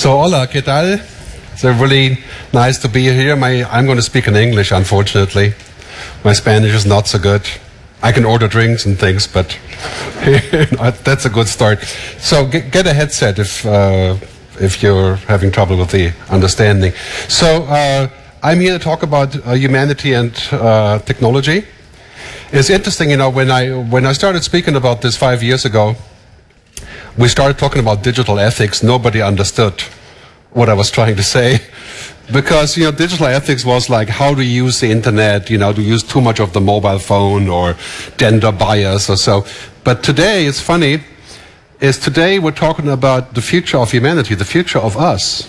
So, hola, ¿qué tal? It's really nice to be here. My, I'm going to speak in English, unfortunately. My Spanish is not so good. I can order drinks and things, but that's a good start. So get, get a headset if uh, if you're having trouble with the understanding. So uh, I'm here to talk about uh, humanity and uh, technology. It's interesting, you know, when I when I started speaking about this five years ago, we started talking about digital ethics. Nobody understood what I was trying to say. Because, you know, digital ethics was like how to use the internet, you know, to use too much of the mobile phone or gender bias or so. But today, it's funny, is today we're talking about the future of humanity, the future of us.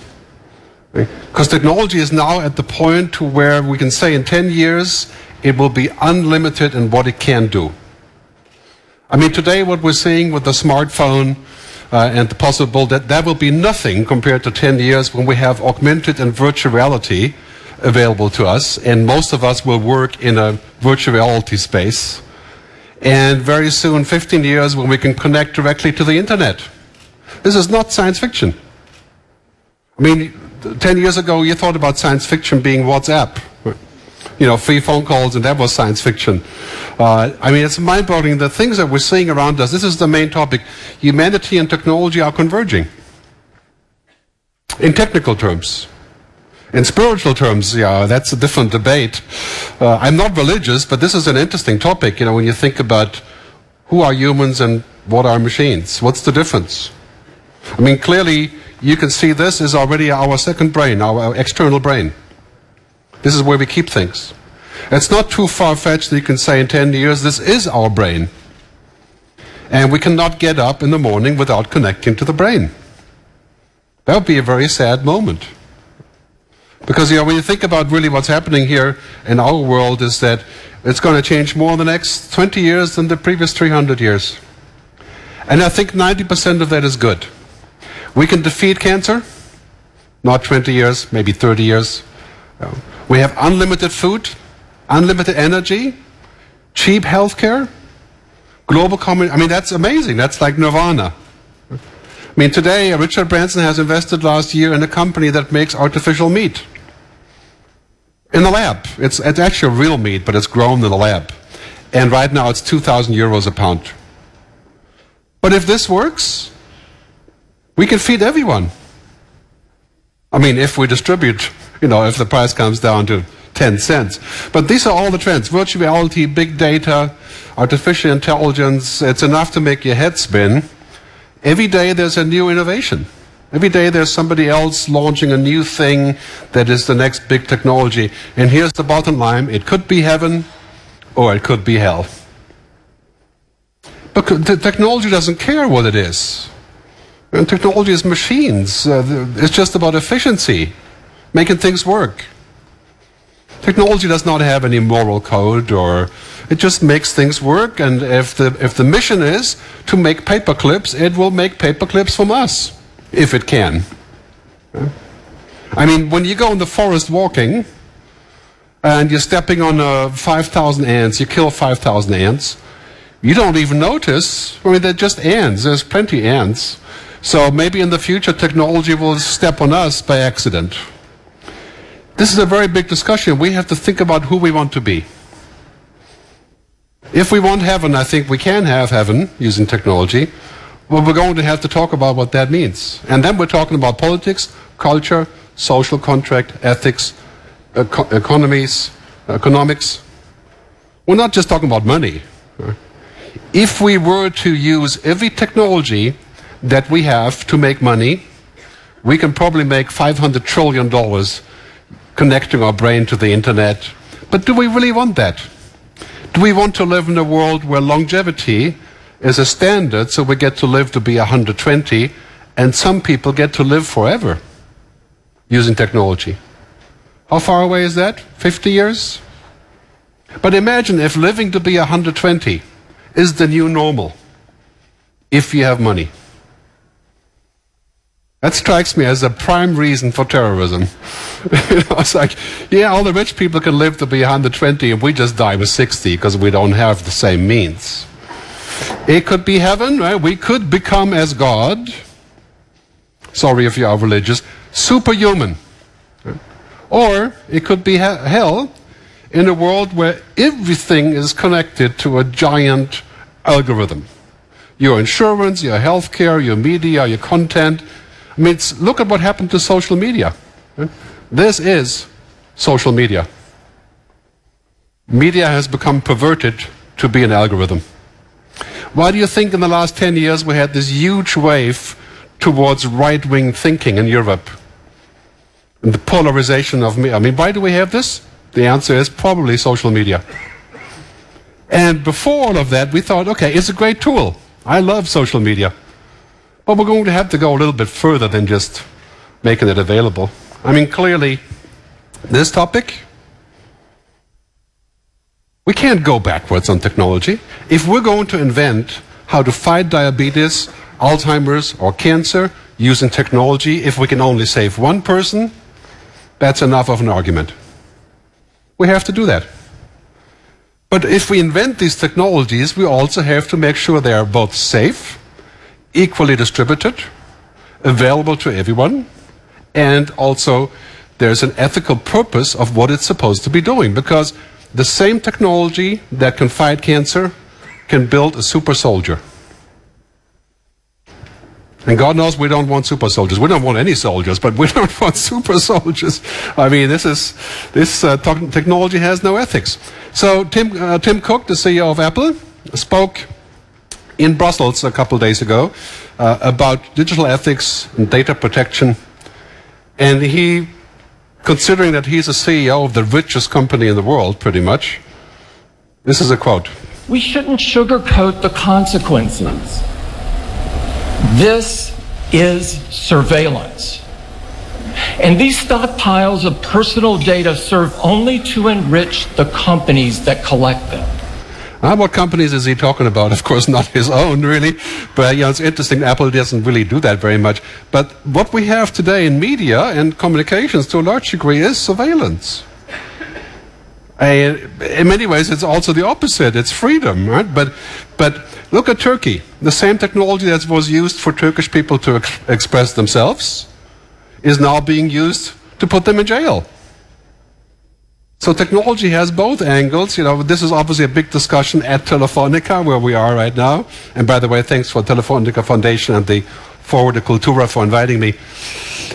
Because technology is now at the point to where we can say in 10 years it will be unlimited in what it can do. I mean, today what we're seeing with the smartphone, uh, and the possible that that will be nothing compared to 10 years when we have augmented and virtual reality available to us, and most of us will work in a virtual reality space. And very soon, 15 years, when we can connect directly to the internet. This is not science fiction. I mean, 10 years ago, you thought about science fiction being WhatsApp you know, free phone calls, and that was science fiction. Uh, I mean, it's mind-boggling. The things that we're seeing around us, this is the main topic. Humanity and technology are converging. In technical terms. In spiritual terms, yeah, that's a different debate. Uh, I'm not religious, but this is an interesting topic, you know, when you think about who are humans and what are machines. What's the difference? I mean, clearly, you can see this is already our second brain, our external brain. This is where we keep things. It's not too far-fetched that you can say in 10 years, this is our brain. And we cannot get up in the morning without connecting to the brain. That would be a very sad moment. Because you know, when you think about really what's happening here in our world is that it's going to change more in the next 20 years than the previous 300 years. And I think 90% of that is good. We can defeat cancer, not 20 years, maybe 30 years. We have unlimited food, unlimited energy, cheap healthcare, global common. I mean, that's amazing. That's like nirvana. I mean, today, Richard Branson has invested last year in a company that makes artificial meat in the lab. It's, it's actually real meat, but it's grown in the lab. And right now, it's 2,000 euros a pound. But if this works, we can feed everyone. I mean, if we distribute you know, if the price comes down to 10 cents. But these are all the trends. Virtual reality, big data, artificial intelligence. It's enough to make your head spin. Every day there's a new innovation. Every day there's somebody else launching a new thing that is the next big technology. And here's the bottom line. It could be heaven or it could be hell. But the technology doesn't care what it is. And technology is machines. Uh, it's just about efficiency making things work. Technology does not have any moral code or it just makes things work and if the if the mission is to make paper clips, it will make paper clips from us if it can. I mean, when you go in the forest walking and you're stepping on uh, 5,000 ants, you kill 5,000 ants, you don't even notice. I mean, they're just ants. There's plenty ants. So maybe in the future technology will step on us by accident. This is a very big discussion. We have to think about who we want to be. If we want heaven, I think we can have heaven using technology. But we're going to have to talk about what that means. And then we're talking about politics, culture, social contract, ethics, eco economies, economics. We're not just talking about money. If we were to use every technology that we have to make money, we can probably make $500 trillion connecting our brain to the internet. But do we really want that? Do we want to live in a world where longevity is a standard, so we get to live to be 120, and some people get to live forever using technology? How far away is that? 50 years? But imagine if living to be 120 is the new normal, if you have money. That strikes me as a prime reason for terrorism. you know, it's like, yeah, all the rich people can live to be 120 and we just die with 60 because we don't have the same means. It could be heaven, right? We could become as God. sorry if you are religious, superhuman. Or it could be hell in a world where everything is connected to a giant algorithm. Your insurance, your healthcare, your media, your content. I mean, look at what happened to social media. This is social media. Media has become perverted to be an algorithm. Why do you think in the last 10 years we had this huge wave towards right wing thinking in Europe? And the polarization of me. I mean, why do we have this? The answer is probably social media. And before all of that, we thought, okay, it's a great tool. I love social media. But we're going to have to go a little bit further than just making it available. I mean, clearly, this topic, we can't go backwards on technology. If we're going to invent how to fight diabetes, Alzheimer's, or cancer using technology, if we can only save one person, that's enough of an argument. We have to do that. But if we invent these technologies, we also have to make sure they are both safe, equally distributed, available to everyone, and also there's an ethical purpose of what it's supposed to be doing. Because the same technology that can fight cancer can build a super soldier. And God knows we don't want super soldiers. We don't want any soldiers, but we don't want super soldiers. I mean, this is this uh, technology has no ethics. So Tim uh, Tim Cook, the CEO of Apple, spoke in Brussels a couple days ago uh, about digital ethics and data protection, and he, considering that he's a CEO of the richest company in the world, pretty much. This is a quote. We shouldn't sugarcoat the consequences. This is surveillance. And these stockpiles of personal data serve only to enrich the companies that collect them. Uh, what companies is he talking about? Of course, not his own, really. But you know, it's interesting. Apple doesn't really do that very much. But what we have today in media and communications, to a large degree, is surveillance. Uh, in many ways, it's also the opposite. It's freedom, right? But, but look at Turkey. The same technology that was used for Turkish people to ex express themselves is now being used to put them in jail. So technology has both angles. You know, this is obviously a big discussion at Telefonica, where we are right now. And by the way, thanks for Telefonica Foundation and the Forward to Cultura for inviting me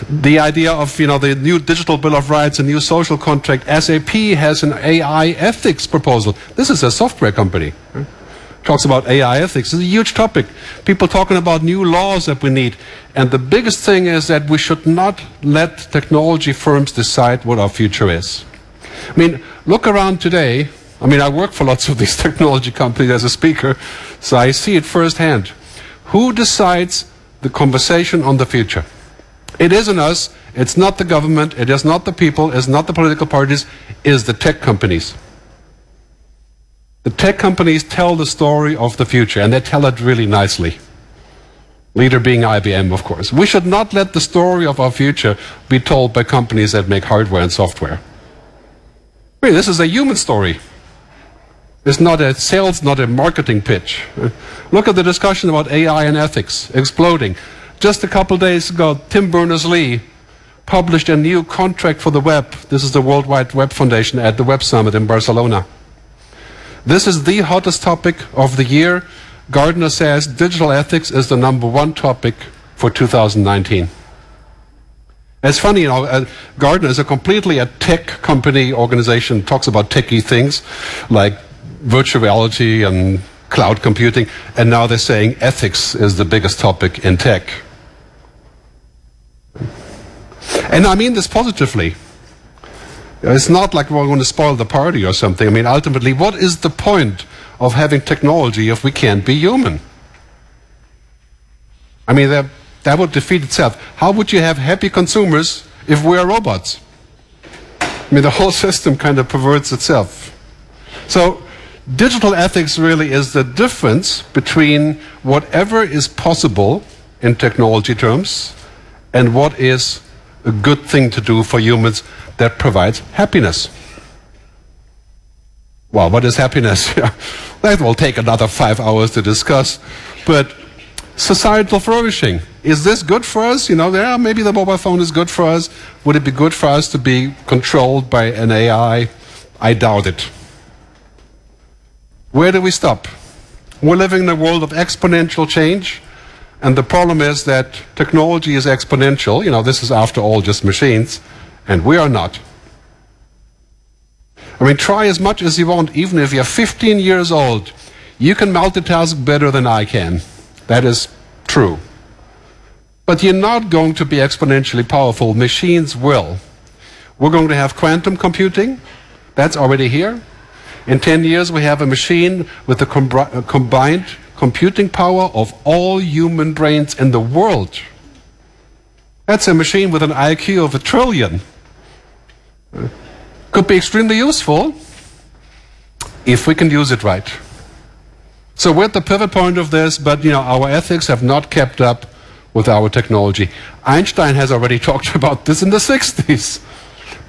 the idea of you know the new digital bill of rights, a new social contract. SAP has an AI ethics proposal. This is a software company. Talks about AI ethics. It's a huge topic. People talking about new laws that we need. And the biggest thing is that we should not let technology firms decide what our future is. I mean, look around today. I mean, I work for lots of these technology companies as a speaker, so I see it firsthand. Who decides the conversation on the future? It isn't us. It's not the government. It is not the people. It's not the political parties. It is the tech companies. The tech companies tell the story of the future, and they tell it really nicely. Leader being IBM, of course. We should not let the story of our future be told by companies that make hardware and software. This is a human story. It's not a sales, not a marketing pitch. Look at the discussion about AI and ethics exploding. Just a couple days ago, Tim Berners-Lee published a new contract for the web. This is the World Wide Web Foundation at the Web Summit in Barcelona. This is the hottest topic of the year. Gartner says digital ethics is the number one topic for 2019. It's funny, you know, uh, Gartner is a completely a tech company organization, talks about techie things like virtual reality and cloud computing, and now they're saying ethics is the biggest topic in tech. And I mean this positively. It's not like we're going to spoil the party or something. I mean, ultimately, what is the point of having technology if we can't be human? I mean, that, that would defeat itself. How would you have happy consumers if we are robots? I mean, the whole system kind of perverts itself. So, digital ethics really is the difference between whatever is possible in technology terms and what is a good thing to do for humans that provides happiness. Well, what is happiness? that will take another five hours to discuss. But societal flourishing. Is this good for us? You know, yeah, maybe the mobile phone is good for us. Would it be good for us to be controlled by an AI? I doubt it. Where do we stop? We're living in a world of exponential change. And the problem is that technology is exponential. You know, this is after all just machines, and we are not. I mean, try as much as you want, even if you're 15 years old, you can multitask better than I can. That is true. But you're not going to be exponentially powerful. Machines will. We're going to have quantum computing. That's already here. In 10 years, we have a machine with the com combined computing power of all human brains in the world. That's a machine with an IQ of a trillion. Could be extremely useful if we can use it right. So we're at the pivot point of this, but you know, our ethics have not kept up with our technology. Einstein has already talked about this in the 60s,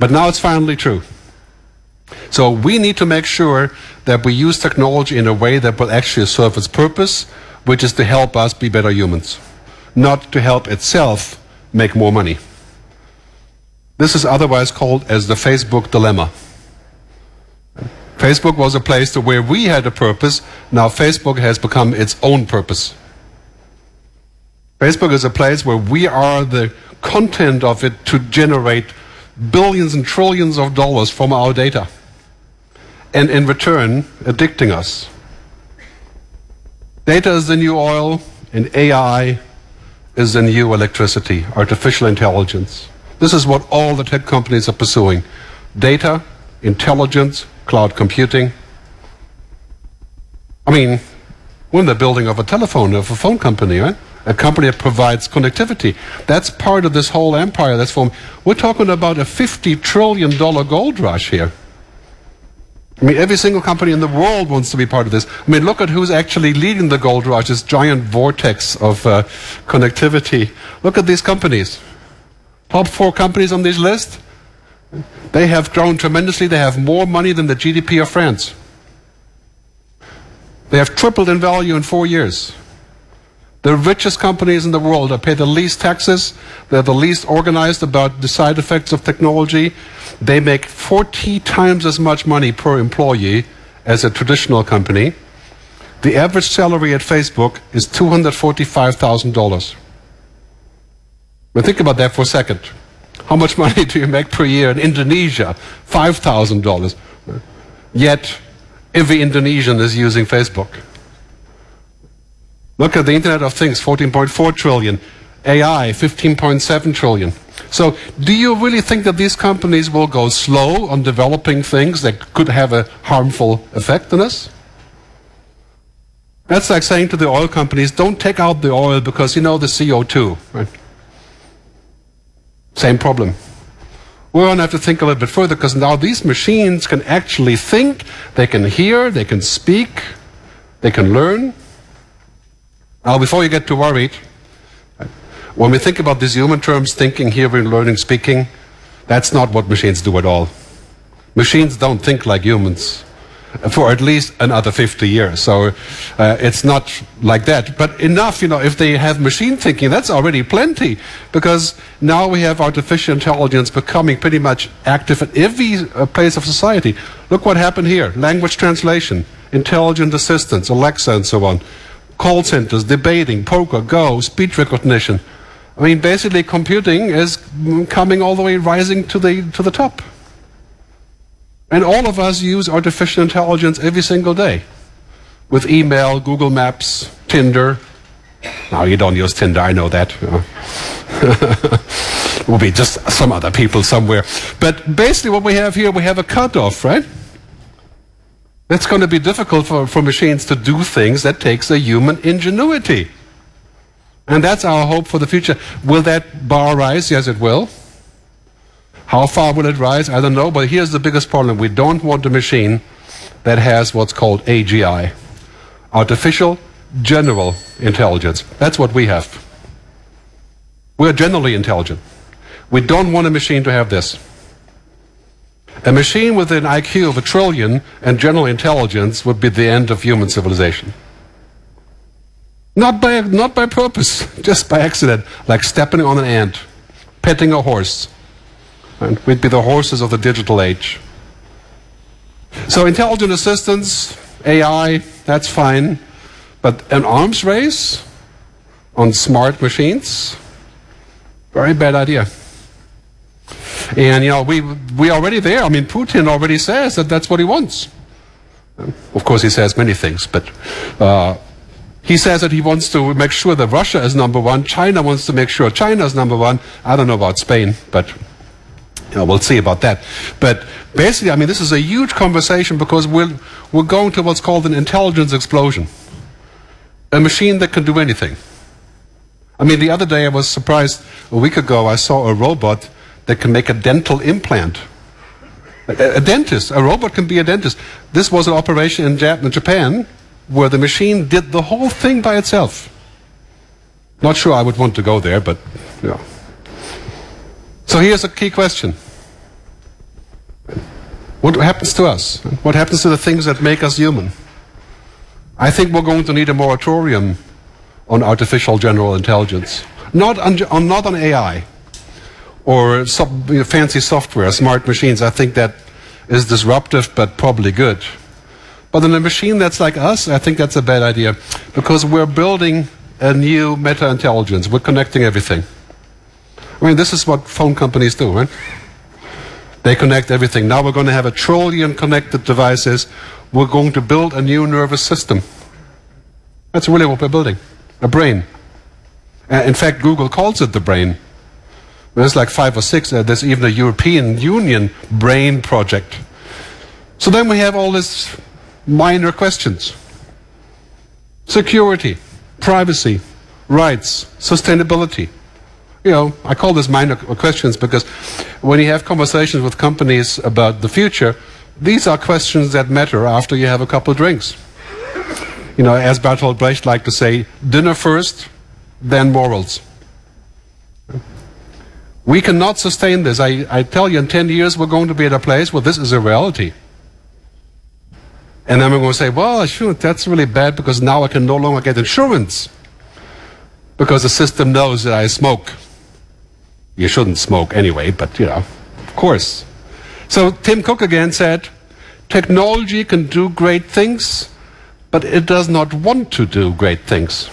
but now it's finally true. So we need to make sure that we use technology in a way that will actually serve its purpose, which is to help us be better humans, not to help itself make more money. This is otherwise called as the Facebook dilemma. Facebook was a place to where we had a purpose. Now Facebook has become its own purpose. Facebook is a place where we are the content of it to generate billions and trillions of dollars from our data. And in return, addicting us. Data is the new oil, and AI is the new electricity, artificial intelligence. This is what all the tech companies are pursuing data, intelligence, cloud computing. I mean, we're the building of a telephone, of a phone company, right? A company that provides connectivity. That's part of this whole empire that's formed. We're talking about a $50 trillion gold rush here. I mean, every single company in the world wants to be part of this. I mean, look at who's actually leading the gold rush, this giant vortex of uh, connectivity. Look at these companies. Top four companies on this list they have grown tremendously. They have more money than the GDP of France. They have tripled in value in four years. The richest companies in the world are pay the least taxes, they're the least organized about the side effects of technology. They make 40 times as much money per employee as a traditional company. The average salary at Facebook is $245,000. But think about that for a second. How much money do you make per year in Indonesia? $5,000. Yet, every Indonesian is using Facebook. Look at the Internet of Things, 14.4 trillion. AI, 15.7 trillion. So, do you really think that these companies will go slow on developing things that could have a harmful effect on us? That's like saying to the oil companies, don't take out the oil because you know the CO2. Right? Same problem. We're going to have to think a little bit further because now these machines can actually think, they can hear, they can speak, they can learn. Now, before you get too worried, when we think about these human terms, thinking, hearing, learning, speaking, that's not what machines do at all. Machines don't think like humans for at least another 50 years. So uh, it's not like that. But enough, you know, if they have machine thinking, that's already plenty. Because now we have artificial intelligence becoming pretty much active at every uh, place of society. Look what happened here language translation, intelligent assistants, Alexa, and so on. Call centers, debating, poker, Go, speech recognition. I mean, basically, computing is coming all the way rising to the, to the top. And all of us use artificial intelligence every single day with email, Google Maps, Tinder. Now, you don't use Tinder, I know that. it will be just some other people somewhere. But basically, what we have here, we have a cutoff, right? That's going to be difficult for, for machines to do things that takes a human ingenuity. And that's our hope for the future. Will that bar rise? Yes, it will. How far will it rise? I don't know, but here's the biggest problem. We don't want a machine that has what's called AGI, artificial general intelligence. That's what we have. We're generally intelligent. We don't want a machine to have this. A machine with an IQ of a trillion and general intelligence would be the end of human civilization. Not by, not by purpose, just by accident, like stepping on an ant, petting a horse. And we'd be the horses of the digital age. So intelligent assistants, AI, that's fine. But an arms race on smart machines, very bad idea. And you know, we we already there. I mean, Putin already says that that's what he wants. Of course, he says many things, but uh, he says that he wants to make sure that Russia is number one. China wants to make sure China is number one. I don't know about Spain, but you know, we'll see about that. But basically, I mean, this is a huge conversation because we're, we're going to what's called an intelligence explosion. A machine that can do anything. I mean, the other day I was surprised, a week ago, I saw a robot that can make a dental implant. A, a dentist, a robot can be a dentist. This was an operation in Japan where the machine did the whole thing by itself. Not sure I would want to go there, but, yeah. So here's a key question. What happens to us? What happens to the things that make us human? I think we're going to need a moratorium on artificial general intelligence. Not on, not on AI or you know, fancy software, smart machines. I think that is disruptive but probably good. But in a machine that's like us, I think that's a bad idea because we're building a new meta intelligence. We're connecting everything. I mean, this is what phone companies do, right? They connect everything. Now we're going to have a trillion connected devices we're going to build a new nervous system. That's really what we're building a brain. Uh, in fact, Google calls it the brain. There's like five or six. Uh, there's even a European Union brain project. So then we have all these minor questions security, privacy, rights, sustainability. You know, I call this minor questions because when you have conversations with companies about the future, these are questions that matter after you have a couple drinks. You know, as Bertolt Brecht liked to say, dinner first, then morals. We cannot sustain this. I, I tell you, in 10 years, we're going to be at a place where this is a reality. And then we're going to say, well, shoot, that's really bad because now I can no longer get insurance because the system knows that I smoke. You shouldn't smoke anyway, but you know, of course. So Tim Cook again said, technology can do great things, but it does not want to do great things.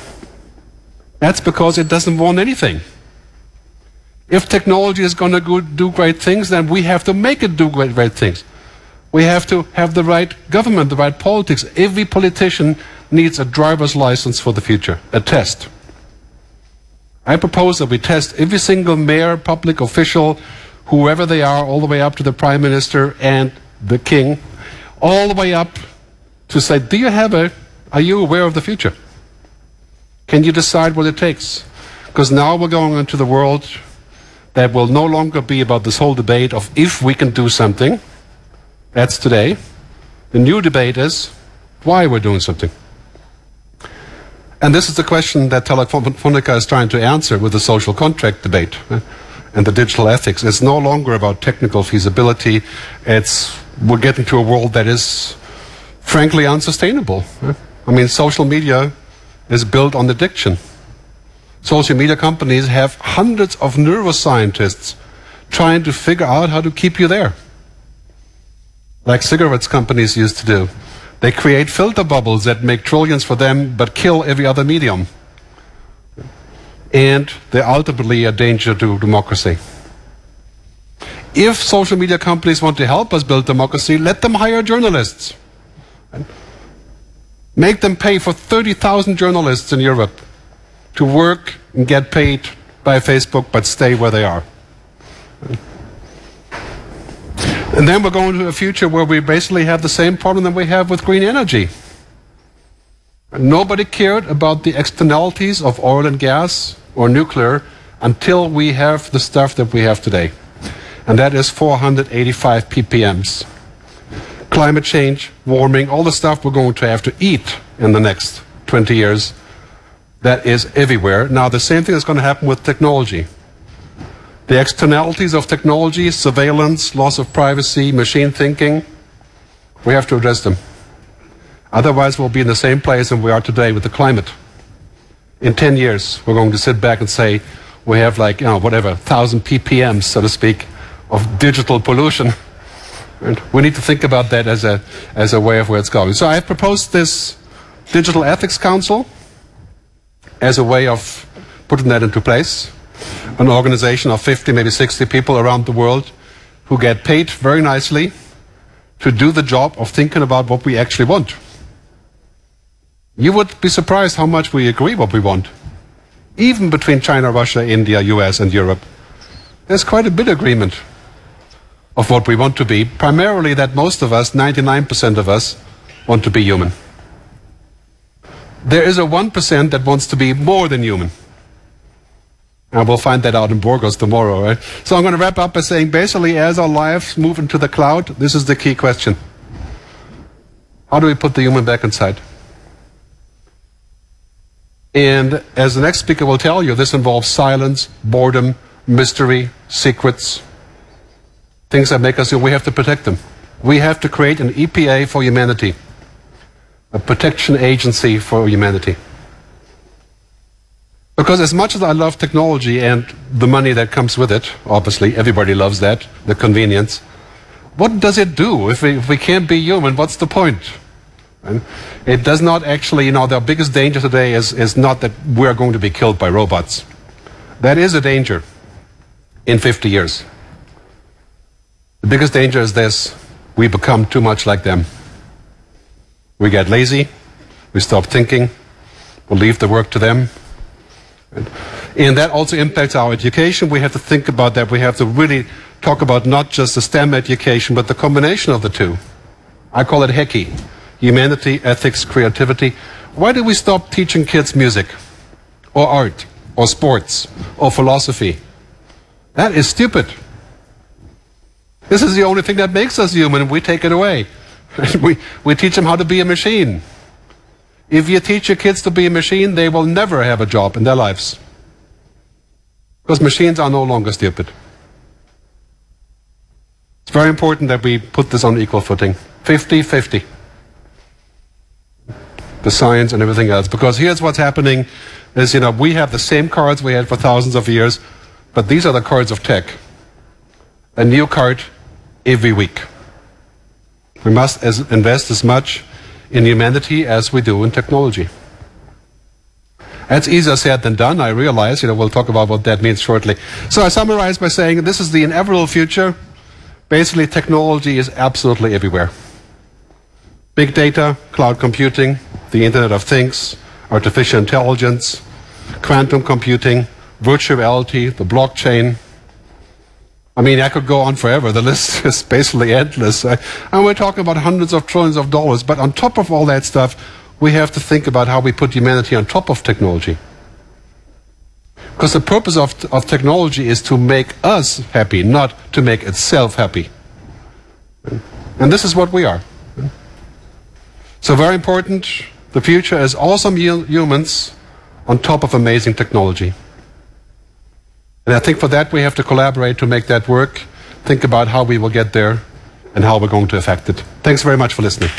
That's because it doesn't want anything. If technology is going to do great things, then we have to make it do great, great things. We have to have the right government, the right politics. Every politician needs a driver's license for the future, a test. I propose that we test every single mayor, public official, whoever they are, all the way up to the prime minister and the king, all the way up to say, do you have a, are you aware of the future? Can you decide what it takes? Because now we're going into the world that will no longer be about this whole debate of if we can do something. That's today. The new debate is why we're doing something. And this is the question that Telefonica is trying to answer with the social contract debate and the digital ethics. It's no longer about technical feasibility. It's we're getting to a world that is frankly unsustainable. I mean, social media is built on addiction. Social media companies have hundreds of neuroscientists trying to figure out how to keep you there. Like cigarettes companies used to do. They create filter bubbles that make trillions for them but kill every other medium and they're ultimately a danger to democracy. If social media companies want to help us build democracy, let them hire journalists. Make them pay for 30,000 journalists in Europe to work and get paid by Facebook but stay where they are. And then we're going to a future where we basically have the same problem that we have with green energy. Nobody cared about the externalities of oil and gas or nuclear until we have the stuff that we have today. And that is 485 ppms. Climate change, warming, all the stuff we're going to have to eat in the next 20 years, that is everywhere. Now, the same thing is going to happen with technology. The externalities of technology, surveillance, loss of privacy, machine thinking, we have to address them. Otherwise, we'll be in the same place as we are today with the climate. in 10 years, we're going to sit back and say, we have like, you know, whatever, 1,000 ppm, so to speak, of digital pollution. And we need to think about that as a, as a way of where it's going. So I have proposed this Digital Ethics Council as a way of putting that into place. An organization of 50, maybe 60 people around the world who get paid very nicely to do the job of thinking about what we actually want. You would be surprised how much we agree what we want. Even between China, Russia, India, US, and Europe. There's quite a bit of agreement of what we want to be. Primarily that most of us, 99% of us, want to be human. There is a 1% that wants to be more than human. And we'll find that out in Burgos tomorrow, right? So I'm going to wrap up by saying basically, as our lives move into the cloud, this is the key question. How do we put the human back inside? And as the next speaker will tell you, this involves silence, boredom, mystery, secrets, things that make us we have to protect them. We have to create an EPA for humanity, a protection agency for humanity. Because as much as I love technology and the money that comes with it, obviously everybody loves that, the convenience, what does it do? If we, if we can't be human, what's the point? And it does not actually, you know, the biggest danger today is, is not that we're going to be killed by robots. That is a danger in 50 years. The biggest danger is this we become too much like them. We get lazy, we stop thinking, we leave the work to them. And that also impacts our education. We have to think about that. We have to really talk about not just the STEM education, but the combination of the two. I call it HECI humanity, ethics, creativity. Why do we stop teaching kids music, or art, or sports, or philosophy? That is stupid. This is the only thing that makes us human, we take it away. we, we teach them how to be a machine. If you teach your kids to be a machine, they will never have a job in their lives. Because machines are no longer stupid. It's very important that we put this on equal footing 50 50 the science and everything else. Because here's what's happening is, you know, we have the same cards we had for thousands of years, but these are the cards of tech. A new card every week. We must invest as much in humanity as we do in technology. That's easier said than done, I realize. You know, we'll talk about what that means shortly. So I summarize by saying this is the inevitable future. Basically, technology is absolutely everywhere. Big data, cloud computing, the Internet of Things, artificial intelligence, quantum computing, virtual reality, the blockchain. I mean, I could go on forever. The list is basically endless. And we're talking about hundreds of trillions of dollars. But on top of all that stuff, we have to think about how we put humanity on top of technology. Because the purpose of, of technology is to make us happy, not to make itself happy. And this is what we are. So, very important the future is awesome humans on top of amazing technology. And I think for that we have to collaborate to make that work, think about how we will get there and how we're going to affect it. Thanks very much for listening.